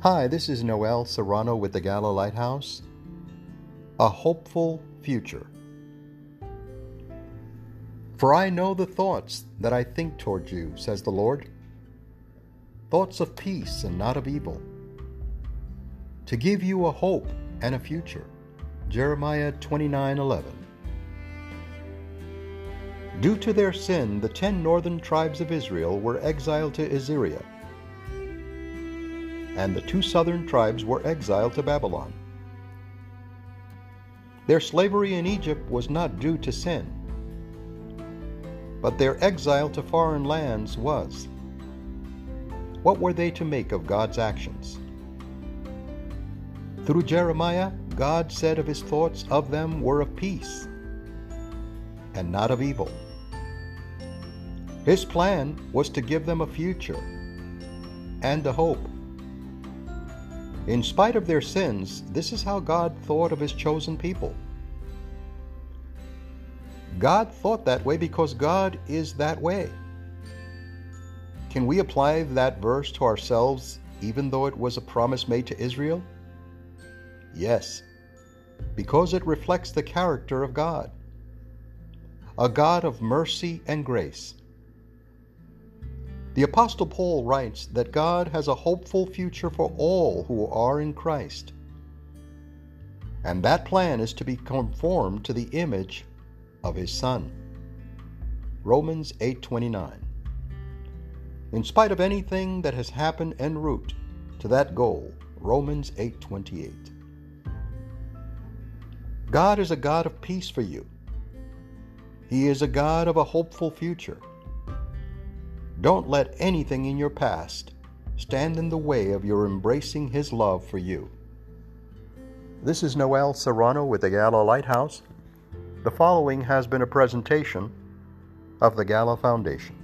Hi, this is Noel Serrano with the Gala Lighthouse. A hopeful future. For I know the thoughts that I think toward you, says the Lord. Thoughts of peace and not of evil. To give you a hope and a future. Jeremiah 29:11. Due to their sin, the 10 northern tribes of Israel were exiled to Assyria and the two southern tribes were exiled to Babylon. Their slavery in Egypt was not due to sin, but their exile to foreign lands was. What were they to make of God's actions? Through Jeremiah, God said of his thoughts of them were of peace and not of evil. His plan was to give them a future and a hope. In spite of their sins, this is how God thought of his chosen people. God thought that way because God is that way. Can we apply that verse to ourselves even though it was a promise made to Israel? Yes, because it reflects the character of God, a God of mercy and grace. The Apostle Paul writes that God has a hopeful future for all who are in Christ. And that plan is to be conformed to the image of his Son. Romans 8:29. In spite of anything that has happened en route to that goal, Romans 8:28. God is a God of peace for you. He is a God of a hopeful future. Don't let anything in your past stand in the way of your embracing His love for you. This is Noel Serrano with the Gala Lighthouse. The following has been a presentation of the Gala Foundation.